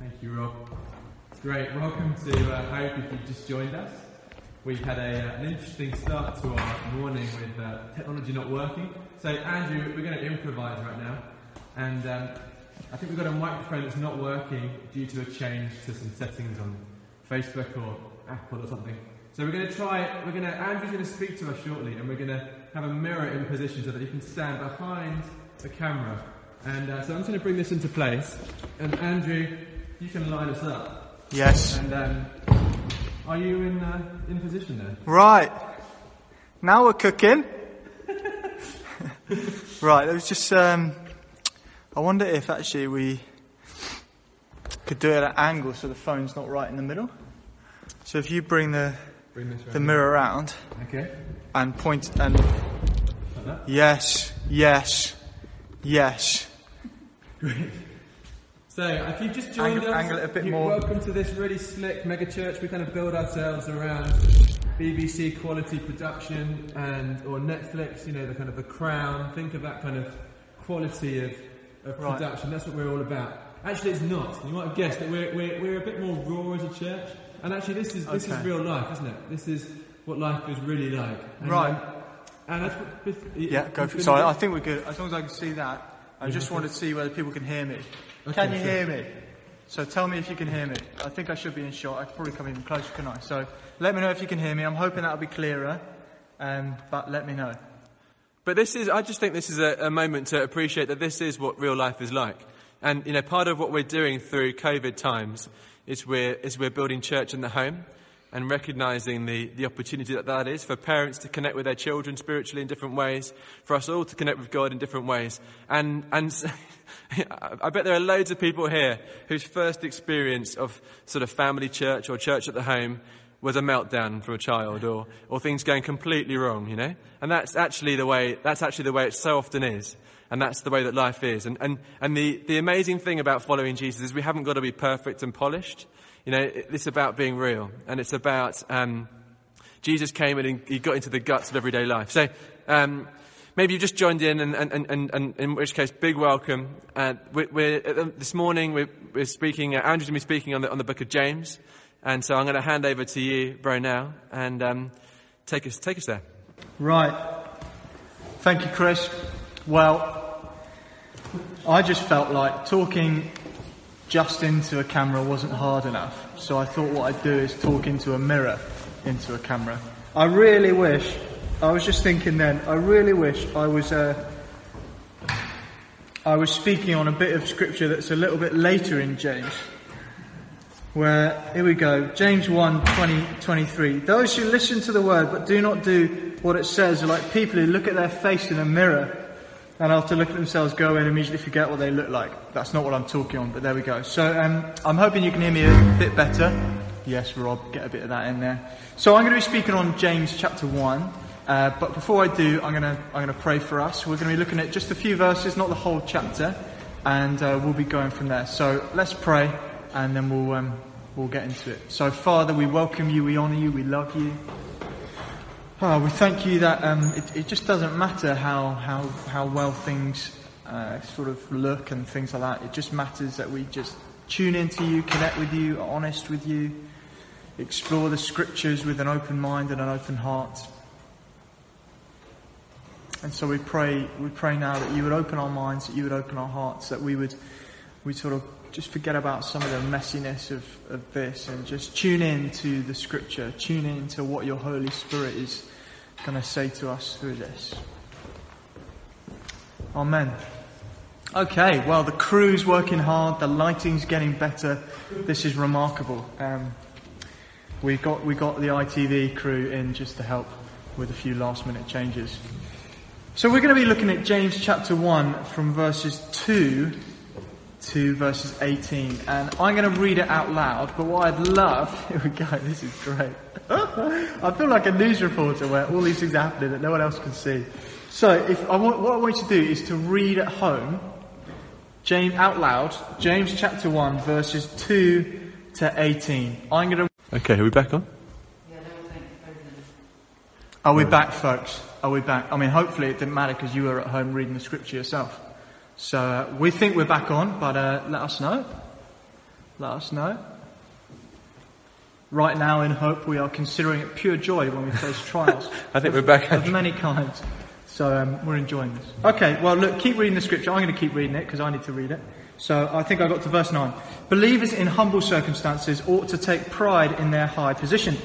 Thank you, Rob. Great. Welcome to uh, Hope if you've just joined us. We've had a, uh, an interesting start to our morning with uh, technology not working. So, Andrew, we're going to improvise right now. And um, I think we've got a microphone that's not working due to a change to some settings on Facebook or Apple or something. So we're going to try. We're going to, Andrew's going to speak to us shortly, and we're going to have a mirror in position so that you can stand behind the camera. And uh, so I'm just going to bring this into place. And Andrew, you can line us up. Yes. And um, are you in uh, in position there? Right. Now we're cooking. right, it was just, um, I wonder if actually we could do it at an angle so the phone's not right in the middle. So if you bring the, Bring the mirror around Okay. and point and Like yes, yes, yes. So, if you've just joined Angle- us, angle a bit you're more. welcome to this really slick mega church. We kind of build ourselves around BBC quality production and or Netflix. You know, the kind of the crown. Think of that kind of quality of, of Right. production. That's what we're all about. Actually, it's not. You might have guessed that we're, we're, we're a bit more raw as a church. And actually, this is this is real life, isn't it? This is what life is really like. And, Right. um, and that's what, Yeah, go for it. Sorry, I think we're good. As long as I can see that. I just want to see whether people can hear me. Okay, Can you sure. hear me? So tell me if you can hear me. I think I should be in shot. I could probably come even closer, can I? So let me know if you can hear me. I'm hoping that'll be clearer. Um, but let me know. But this is, I just think this is a, a moment to appreciate that this is what real life is like. And, you know, part of what we're doing through COVID times is we're, is we're building church in the home and recognizing the, the opportunity that that is for parents to connect with their children spiritually in different ways, for us all to connect with God in different ways. And, and I bet there are loads of people here whose first experience of sort of family church or church at the home was a meltdown from a child or, or things going completely wrong, you know? And that's actually the way, that's actually the way it so often is. And that's the way that life is. And, and, and the, the amazing thing about following Jesus is we haven't got to be perfect and polished. You know, it's about being real. And it's about, um, Jesus came and he got into the guts of everyday life. So, um, maybe you've just joined in and, and, and, and, in which case, big welcome. Uh, we're, we're, this morning we're, we're speaking, uh, Andrew's going to be speaking on the, on the book of James. And so I'm going to hand over to you, bro, now, and um, take us take us there. Right. Thank you, Chris. Well, I just felt like talking just into a camera wasn't hard enough. So I thought what I'd do is talk into a mirror into a camera. I really wish, I was just thinking then, I really wish I was, uh, I was speaking on a bit of scripture that's a little bit later in James. Where, here we go, James 1, 20, 23. Those who listen to the word but do not do what it says are like people who look at their face in a mirror and after looking at themselves go and immediately forget what they look like. That's not what I'm talking on, but there we go. So um, I'm hoping you can hear me a bit better. Yes, Rob, get a bit of that in there. So I'm going to be speaking on James chapter 1. Uh, but before I do, I'm going to I'm going to pray for us. We're going to be looking at just a few verses, not the whole chapter, and uh, we'll be going from there. So let's pray, and then we'll um, we'll get into it. So Father, we welcome you, we honour you, we love you. Oh, we thank you that um, it, it just doesn't matter how how how well things uh, sort of look and things like that. It just matters that we just tune into you, connect with you, are honest with you, explore the scriptures with an open mind and an open heart. And so we pray, we pray now that you would open our minds, that you would open our hearts, that we would, we sort of just forget about some of the messiness of, of this and just tune in to the scripture, tune in to what your Holy Spirit is going to say to us through this. Amen. Okay, well, the crew's working hard, the lighting's getting better. This is remarkable. Um, we got we got the ITV crew in just to help with a few last minute changes. So we're going to be looking at James chapter 1 from verses 2 to verses 18. And I'm going to read it out loud, but what I'd love, here we go, this is great. I feel like a news reporter where all these things are happening that no one else can see. So if I want, what I want you to do is to read at home, James out loud, James chapter 1 verses 2 to 18. I'm going to Okay, are we back on? Are we back, folks? Are we back? I mean, hopefully it didn't matter because you were at home reading the scripture yourself. So uh, we think we're back on, but uh, let us know. let us know. Right now, in Hope, we are considering it pure joy when we face trials. I think we're back. of many kinds. So um, we're enjoying this. Okay, well, look, keep reading the scripture. I'm going to keep reading it because I need to read it. So I think I got to verse 9. Believers in humble circumstances ought to take pride in their high position,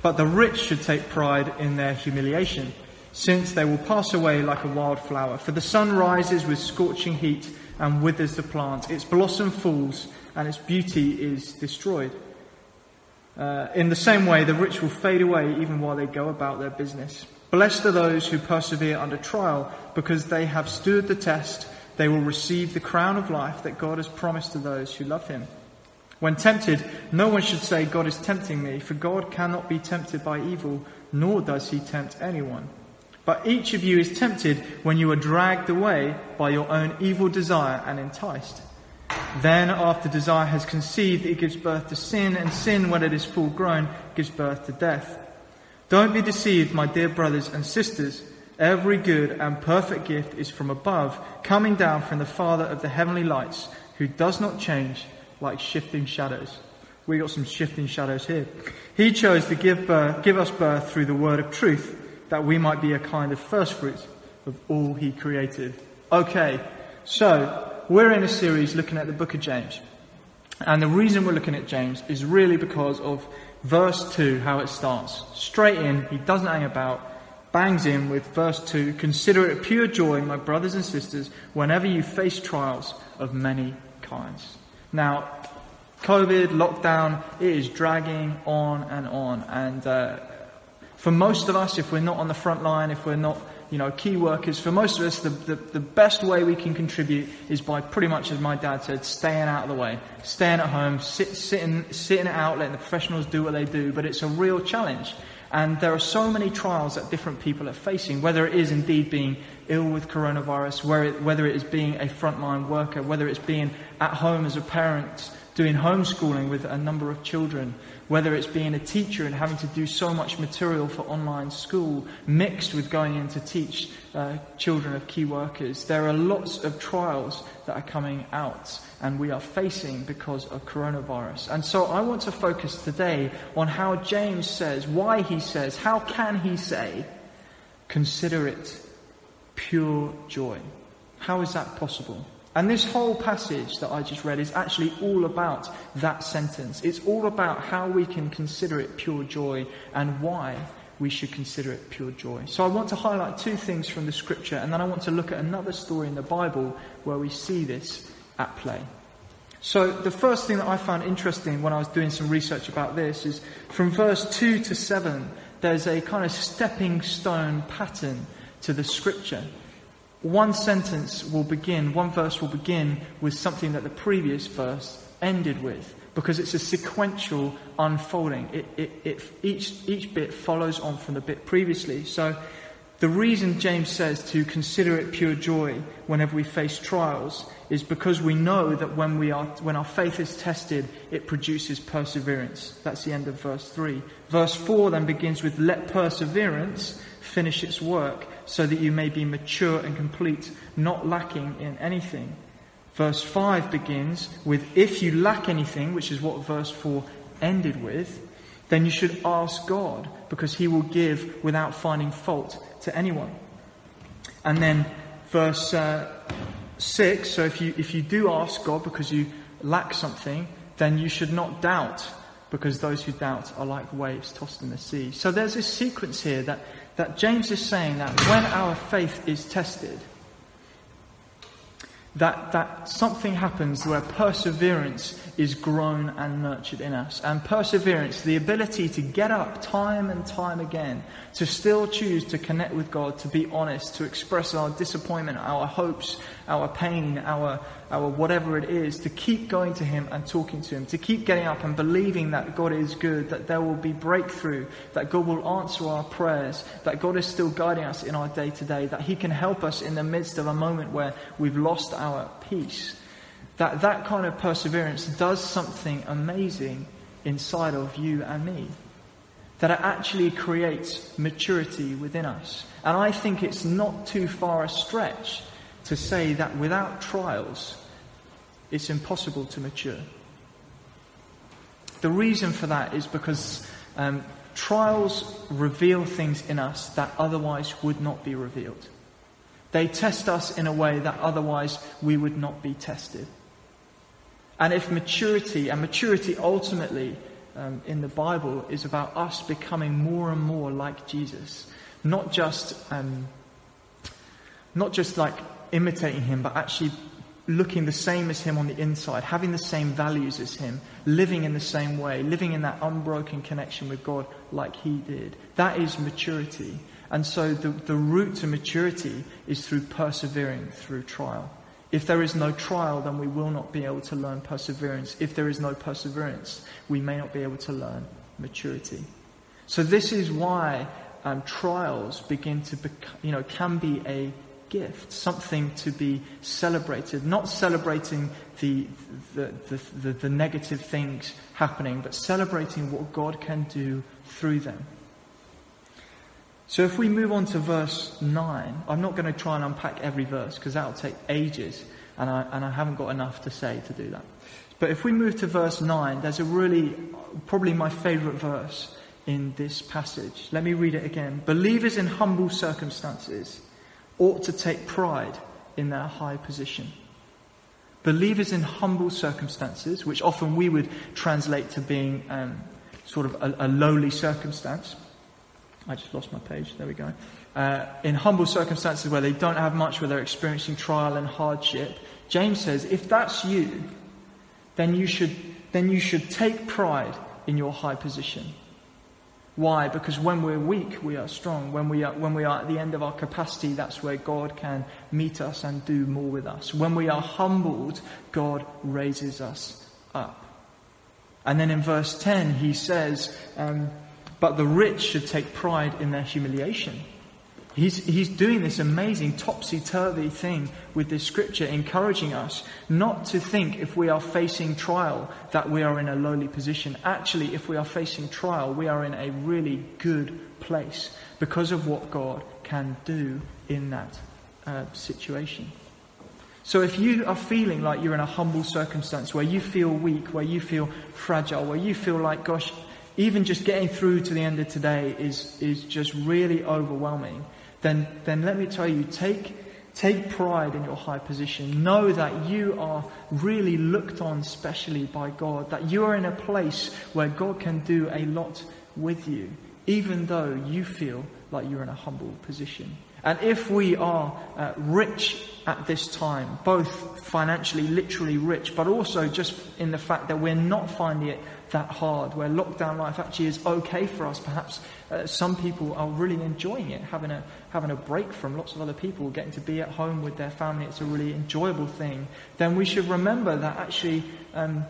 but the rich should take pride in their humiliation, since they will pass away like a wild flower. For the sun rises with scorching heat and withers the plant, its blossom falls, and its beauty is destroyed. Uh, in the same way, the rich will fade away even while they go about their business. Blessed are those who persevere under trial, because they have stood the test. They will receive the crown of life that God has promised to those who love Him. When tempted, no one should say, God is tempting me, for God cannot be tempted by evil, nor does He tempt anyone. But each of you is tempted when you are dragged away by your own evil desire and enticed. Then, after desire has conceived, it gives birth to sin, and sin, when it is full grown, gives birth to death. Don't be deceived, my dear brothers and sisters. Every good and perfect gift is from above, coming down from the Father of the heavenly lights, who does not change like shifting shadows. We got some shifting shadows here. He chose to give birth, give us birth through the word of truth, that we might be a kind of first fruit of all he created. Okay, so we're in a series looking at the book of James. And the reason we're looking at James is really because of verse 2, how it starts. Straight in, he doesn't hang about, bangs in with verse 2 Consider it pure joy, my brothers and sisters, whenever you face trials of many kinds. Now, COVID, lockdown, it is dragging on and on. And uh, for most of us, if we're not on the front line, if we're not you know, key workers, for most of us, the, the, the, best way we can contribute is by pretty much, as my dad said, staying out of the way, staying at home, sit, sitting, sitting out, letting the professionals do what they do. But it's a real challenge. And there are so many trials that different people are facing, whether it is indeed being ill with coronavirus, whether it is being a frontline worker, whether it's being at home as a parent, doing homeschooling with a number of children, whether it's being a teacher and having to do so much material for online school, mixed with going in to teach uh, children of key workers. There are lots of trials that are coming out and we are facing because of coronavirus. And so I want to focus today on how James says, why he says, how can he say, consider it pure joy. How is that possible? And this whole passage that I just read is actually all about that sentence. It's all about how we can consider it pure joy and why we should consider it pure joy. So I want to highlight two things from the scripture and then I want to look at another story in the Bible where we see this at play. So the first thing that I found interesting when I was doing some research about this is from verse 2 to 7, there's a kind of stepping stone pattern to the scripture one sentence will begin, one verse will begin with something that the previous verse ended with, because it's a sequential unfolding. It, it, it, each, each bit follows on from the bit previously. So the reason James says to consider it pure joy whenever we face trials is because we know that when, we are, when our faith is tested, it produces perseverance. That's the end of verse 3. Verse 4 then begins with, let perseverance finish its work so that you may be mature and complete, not lacking in anything. Verse 5 begins with, if you lack anything, which is what verse 4 ended with, then you should ask God, because he will give without finding fault to anyone. And then verse uh, 6, so if you, if you do ask God because you lack something, then you should not doubt, because those who doubt are like waves tossed in the sea. So there's this sequence here that that James is saying that when our faith is tested, that, that something happens where perseverance is grown and nurtured in us. And perseverance, the ability to get up time and time again, to still choose to connect with God, to be honest, to express our disappointment, our hopes, our pain, our, our whatever it is, to keep going to Him and talking to Him, to keep getting up and believing that God is good, that there will be breakthrough, that God will answer our prayers, that God is still guiding us in our day to day, that He can help us in the midst of a moment where we've lost our peace. That that kind of perseverance does something amazing inside of you and me that it actually creates maturity within us. And I think it's not too far a stretch to say that without trials, it's impossible to mature. The reason for that is because um, trials reveal things in us that otherwise would not be revealed. They test us in a way that otherwise we would not be tested. And if maturity, and maturity ultimately um, in the Bible is about us becoming more and more like Jesus, not just um, not just like imitating him, but actually looking the same as him on the inside, having the same values as him, living in the same way, living in that unbroken connection with God like he did. That is maturity. And so the, the route to maturity is through persevering through trial. If there is no trial, then we will not be able to learn perseverance. If there is no perseverance, we may not be able to learn maturity. So this is why um, trials begin to, bec- you know, can be a gift, something to be celebrated. Not celebrating the, the, the, the, negative things happening, but celebrating what God can do through them. So if we move on to verse 9, I'm not going to try and unpack every verse because that'll take ages and I, and I haven't got enough to say to do that. But if we move to verse 9, there's a really, probably my favourite verse in this passage. Let me read it again. Believers in humble circumstances ought to take pride in their high position. Believers in humble circumstances, which often we would translate to being um, sort of a, a lowly circumstance, I just lost my page. There we go. Uh, in humble circumstances where they don't have much, where they're experiencing trial and hardship, James says, if that's you, then you should, then you should take pride in your high position. Why? Because when we're weak, we are strong. When we are, when we are at the end of our capacity, that's where God can meet us and do more with us. When we are humbled, God raises us up. And then in verse 10, he says, um, but the rich should take pride in their humiliation. He's, he's doing this amazing topsy turvy thing with this scripture, encouraging us not to think if we are facing trial that we are in a lowly position. Actually, if we are facing trial, we are in a really good place because of what God can do in that uh, situation. So if you are feeling like you're in a humble circumstance where you feel weak, where you feel fragile, where you feel like, gosh, even just getting through to the end of today is, is just really overwhelming, then, then let me tell you, take, take pride in your high position. Know that you are really looked on specially by God, that you are in a place where God can do a lot with you, even though you feel like you're in a humble position. And if we are uh, rich at this time, both financially, literally rich, but also just in the fact that we're not finding it that hard, where lockdown life actually is okay for us. Perhaps uh, some people are really enjoying it, having a, having a break from lots of other people, getting to be at home with their family. It's a really enjoyable thing. Then we should remember that actually, um,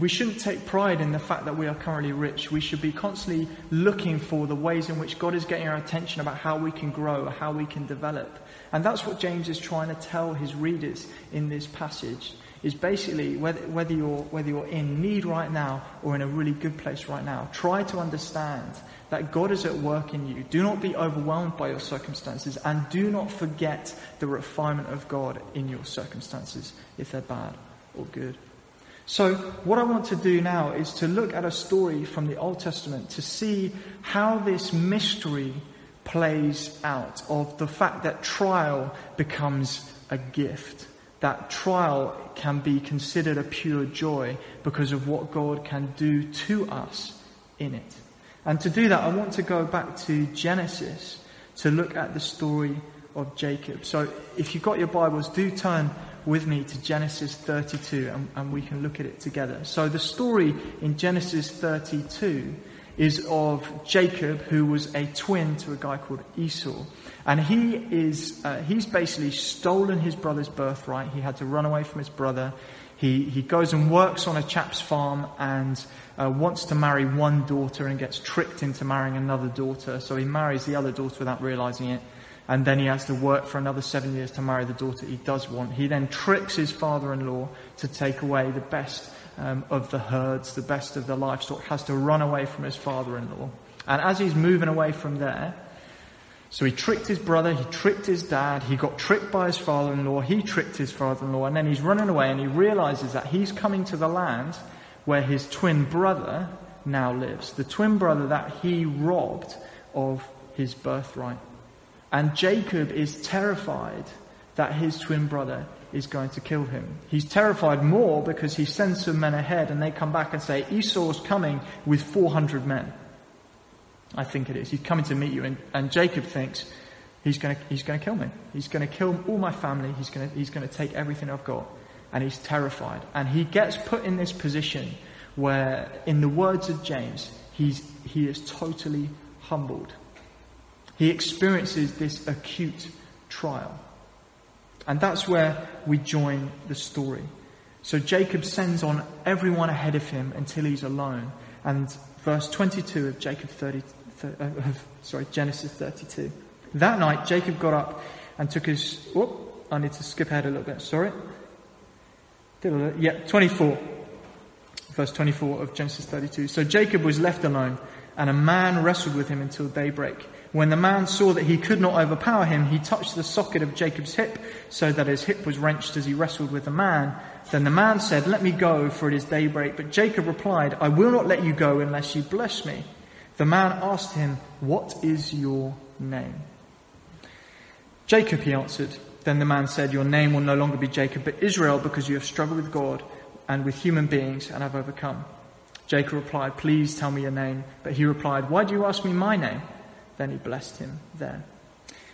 we shouldn't take pride in the fact that we are currently rich. We should be constantly looking for the ways in which God is getting our attention about how we can grow, how we can develop. And that's what James is trying to tell his readers in this passage is basically whether, whether, you're, whether you're in need right now or in a really good place right now, try to understand that God is at work in you. Do not be overwhelmed by your circumstances and do not forget the refinement of God in your circumstances, if they're bad or good. So, what I want to do now is to look at a story from the Old Testament to see how this mystery plays out of the fact that trial becomes a gift that trial can be considered a pure joy because of what God can do to us in it. And to do that, I want to go back to Genesis to look at the story of Jacob. So if you've got your Bibles, do turn with me to Genesis 32 and, and we can look at it together. So the story in Genesis 32 is of Jacob, who was a twin to a guy called Esau. And he is, uh, he's basically stolen his brother's birthright. He had to run away from his brother. He, he goes and works on a chap's farm and uh, wants to marry one daughter and gets tricked into marrying another daughter. So he marries the other daughter without realizing it. And then he has to work for another seven years to marry the daughter he does want. He then tricks his father-in-law to take away the best um, of the herds, the best of the livestock, has to run away from his father-in-law. And as he's moving away from there, so he tricked his brother, he tricked his dad, he got tricked by his father-in-law, he tricked his father-in-law, and then he's running away and he realizes that he's coming to the land where his twin brother now lives. The twin brother that he robbed of his birthright. And Jacob is terrified that his twin brother is going to kill him. He's terrified more because he sends some men ahead and they come back and say, Esau's coming with 400 men. I think it is. He's coming to meet you. And, and Jacob thinks, he's going to, he's going to kill me. He's going to kill all my family. He's going to, he's going to take everything I've got. And he's terrified. And he gets put in this position where, in the words of James, he's, he is totally humbled. He experiences this acute trial. And that's where we join the story. So Jacob sends on everyone ahead of him until he's alone. And verse 22 of Jacob 30, uh, sorry, Genesis 32. That night, Jacob got up and took his. Whoop, I need to skip ahead a little bit. Sorry. Yeah, 24. Verse 24 of Genesis 32. So Jacob was left alone, and a man wrestled with him until daybreak. When the man saw that he could not overpower him, he touched the socket of Jacob's hip, so that his hip was wrenched as he wrestled with the man. Then the man said, Let me go, for it is daybreak. But Jacob replied, I will not let you go unless you bless me. The man asked him, What is your name? Jacob, he answered. Then the man said, Your name will no longer be Jacob, but Israel, because you have struggled with God and with human beings and have overcome. Jacob replied, Please tell me your name. But he replied, Why do you ask me my name? Then he blessed him there.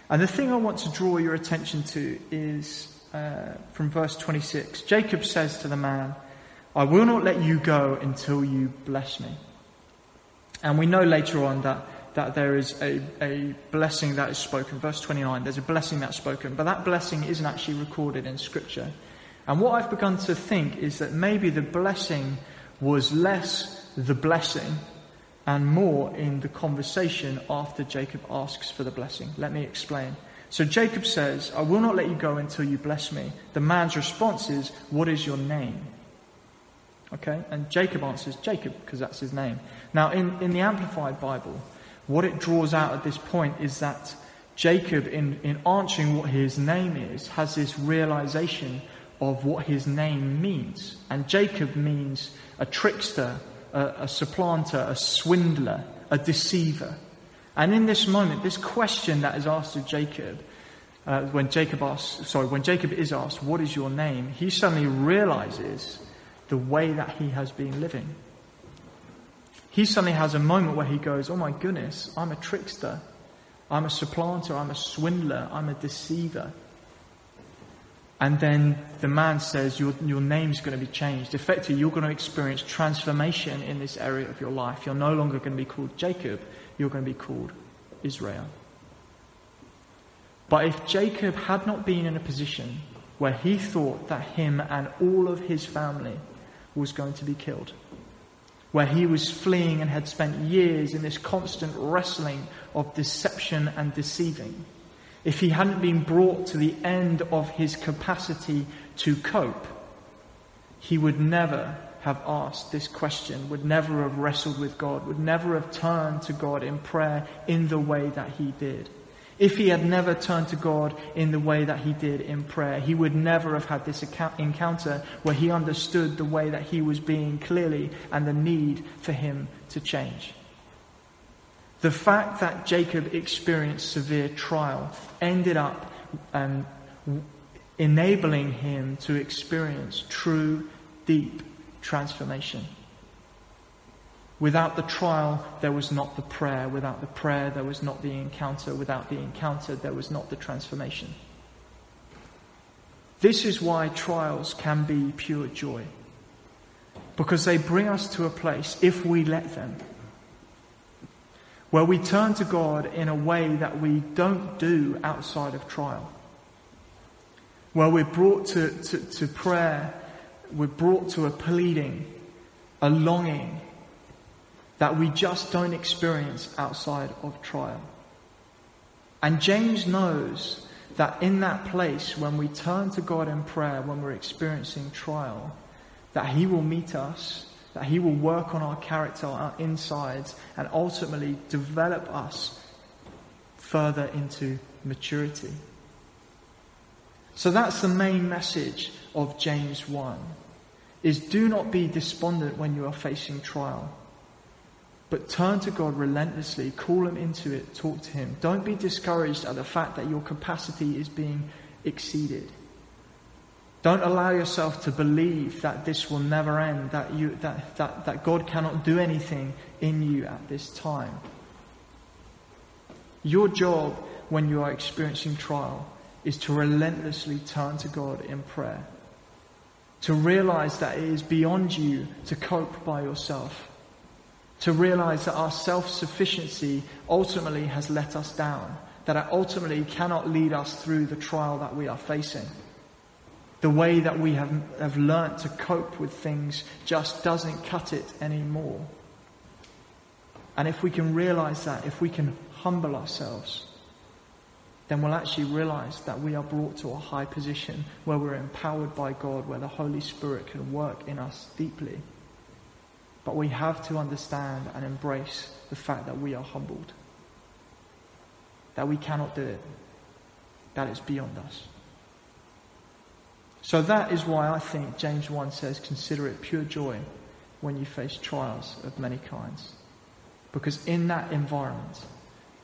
And the thing I want to draw your attention to is uh, from verse 26. Jacob says to the man, I will not let you go until you bless me. And we know later on that, that there is a, a blessing that is spoken. Verse 29, there's a blessing that's spoken, but that blessing isn't actually recorded in Scripture. And what I've begun to think is that maybe the blessing was less the blessing and more in the conversation after Jacob asks for the blessing. Let me explain. So Jacob says, I will not let you go until you bless me. The man's response is, What is your name? Okay? And Jacob answers, Jacob, because that's his name. Now, in, in the Amplified Bible, what it draws out at this point is that Jacob, in, in answering what his name is, has this realization of what his name means. And Jacob means a trickster, a, a supplanter, a swindler, a deceiver. And in this moment, this question that is asked of Jacob, uh, when Jacob asks, sorry, when Jacob is asked, what is your name? He suddenly realizes the way that he has been living. He suddenly has a moment where he goes, oh my goodness, I'm a trickster. I'm a supplanter. I'm a swindler. I'm a deceiver. And then the man says, Your, your name's going to be changed. Effectively, you're going to experience transformation in this area of your life. You're no longer going to be called Jacob, you're going to be called Israel. But if Jacob had not been in a position where he thought that him and all of his family was going to be killed, where he was fleeing and had spent years in this constant wrestling of deception and deceiving, if he hadn't been brought to the end of his capacity to cope, he would never have asked this question, would never have wrestled with God, would never have turned to God in prayer in the way that he did. If he had never turned to God in the way that he did in prayer, he would never have had this encounter where he understood the way that he was being clearly and the need for him to change. The fact that Jacob experienced severe trial ended up um, enabling him to experience true, deep transformation. Without the trial, there was not the prayer. Without the prayer, there was not the encounter. Without the encounter, there was not the transformation. This is why trials can be pure joy. Because they bring us to a place, if we let them, where we turn to God in a way that we don't do outside of trial. Where we're brought to, to, to prayer, we're brought to a pleading, a longing that we just don't experience outside of trial. And James knows that in that place, when we turn to God in prayer, when we're experiencing trial, that He will meet us that He will work on our character, our insides, and ultimately develop us further into maturity. So that's the main message of James 1 is do not be despondent when you are facing trial. But turn to God relentlessly, call Him into it, talk to Him. Don't be discouraged at the fact that your capacity is being exceeded. Don't allow yourself to believe that this will never end, that, you, that, that, that God cannot do anything in you at this time. Your job when you are experiencing trial is to relentlessly turn to God in prayer. To realize that it is beyond you to cope by yourself. To realize that our self sufficiency ultimately has let us down. That it ultimately cannot lead us through the trial that we are facing. The way that we have, have learnt to cope with things just doesn't cut it anymore. And if we can realize that, if we can humble ourselves, then we'll actually realize that we are brought to a high position where we're empowered by God, where the Holy Spirit can work in us deeply. But we have to understand and embrace the fact that we are humbled. That we cannot do it. that it's beyond us. So that is why I think James 1 says, consider it pure joy when you face trials of many kinds. Because in that environment,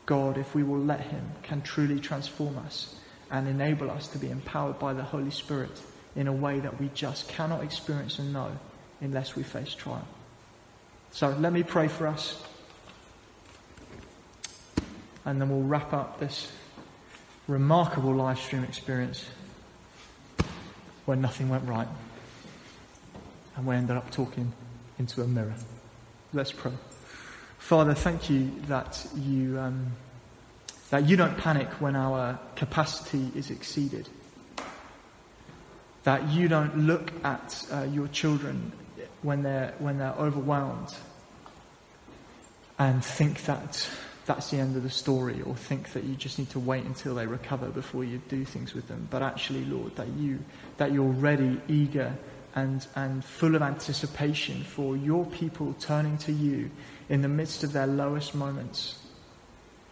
God, if we will let Him, can truly transform us and enable us to be empowered by the Holy Spirit in a way that we just cannot experience and know unless we face trial. So let me pray for us. And then we'll wrap up this remarkable live stream experience where nothing went right. And we ended up talking into a mirror. Let's pray. Father, thank you that you, um, that you don't panic when our capacity is exceeded. That you don't look at uh, your children when they're, when they're overwhelmed and think that that's the end of the story or think that you just need to wait until they recover before you do things with them. But actually, Lord, that you, that you're ready, eager, and, and full of anticipation for your people turning to you in the midst of their lowest moments.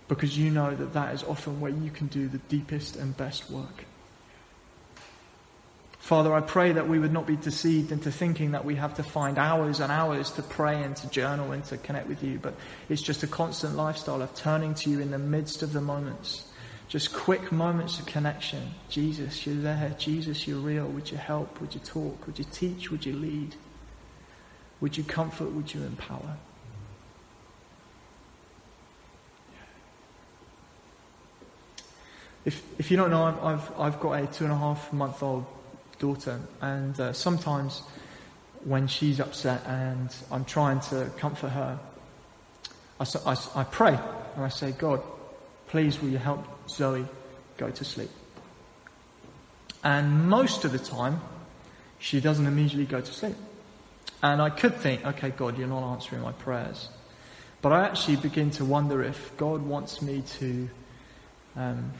Because you know that that is often where you can do the deepest and best work. Father, I pray that we would not be deceived into thinking that we have to find hours and hours to pray and to journal and to connect with you, but it's just a constant lifestyle of turning to you in the midst of the moments. Just quick moments of connection. Jesus, you're there. Jesus, you're real. Would you help? Would you talk? Would you teach? Would you lead? Would you comfort? Would you empower? If, if you don't know, I've, I've got a two and a half month old daughter, and uh, sometimes when she's upset and I'm trying to comfort her, I, I, I pray and I say, God, please will you help Zoe go to sleep? And most of the time, she doesn't immediately go to sleep. And I could think, okay, God, you're not answering my prayers. But I actually begin to wonder if God wants me to um,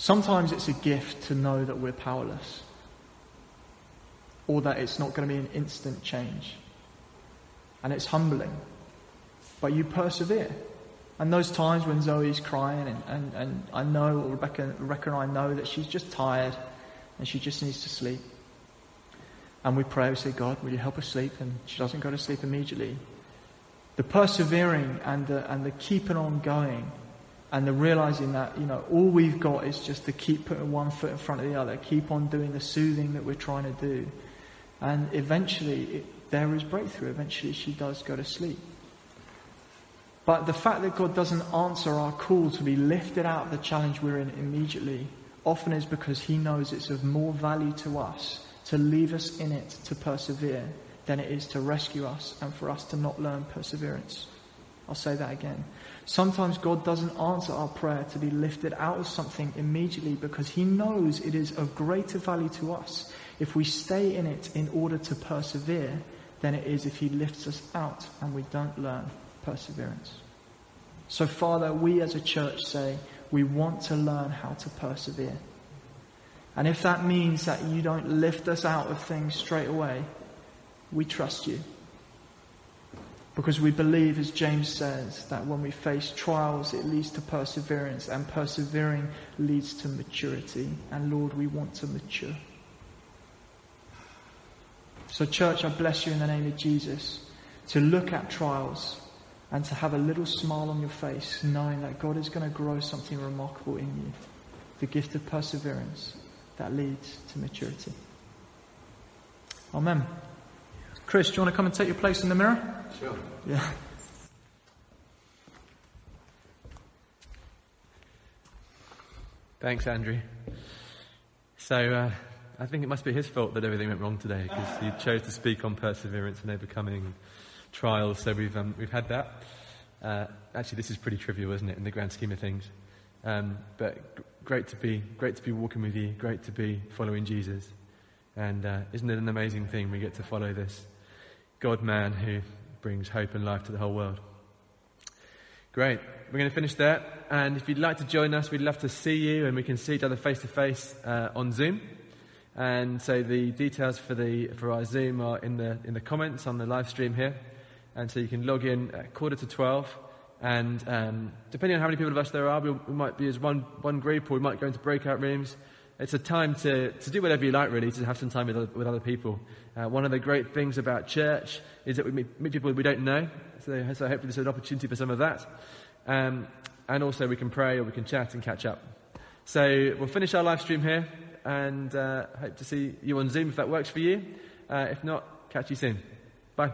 Sometimes it's a gift to know that we're powerless or that it's not going to be an instant change. And it's humbling. But you persevere. And those times when Zoe's crying and, and, and I know, or Rebecca, Rebecca and I know that she's just tired and she just needs to sleep. And we pray, we say, God, will you help her sleep? And she doesn't go to sleep immediately. The persevering and the, and the keeping on going and the realizing that you know all we've got is just to keep putting one foot in front of the other, keep on doing the soothing that we're trying to do, and eventually it, there is breakthrough. Eventually, she does go to sleep. But the fact that God doesn't answer our call to be lifted out of the challenge we're in immediately often is because He knows it's of more value to us to leave us in it to persevere than it is to rescue us and for us to not learn perseverance. I'll say that again. Sometimes God doesn't answer our prayer to be lifted out of something immediately because He knows it is of greater value to us if we stay in it in order to persevere than it is if He lifts us out and we don't learn perseverance. So, Father, we as a church say we want to learn how to persevere. And if that means that you don't lift us out of things straight away, we trust you. Because we believe, as James says, that when we face trials, it leads to perseverance, and persevering leads to maturity. And Lord, we want to mature. So, church, I bless you in the name of Jesus to look at trials and to have a little smile on your face, knowing that God is going to grow something remarkable in you the gift of perseverance that leads to maturity. Amen. Chris, do you want to come and take your place in the mirror? Sure. Yeah. Thanks, Andrew. So, uh, I think it must be his fault that everything went wrong today because he chose to speak on perseverance and overcoming trials. So we've um, we've had that. Uh, actually, this is pretty trivial, isn't it, in the grand scheme of things? Um, but g- great to be great to be walking with you. Great to be following Jesus. And uh, isn't it an amazing thing we get to follow this God man who brings hope and life to the whole world? Great. We're going to finish there. And if you'd like to join us, we'd love to see you and we can see each other face to face on Zoom. And so the details for, the, for our Zoom are in the, in the comments on the live stream here. And so you can log in at quarter to 12. And um, depending on how many people of us there are, we, we might be as one, one group or we might go into breakout rooms. It's a time to, to do whatever you like, really, to have some time with other, with other people. Uh, one of the great things about church is that we meet, meet people we don't know. So, so hopefully there's an opportunity for some of that. Um, and also we can pray or we can chat and catch up. So we'll finish our live stream here and uh, hope to see you on Zoom if that works for you. Uh, if not, catch you soon. Bye.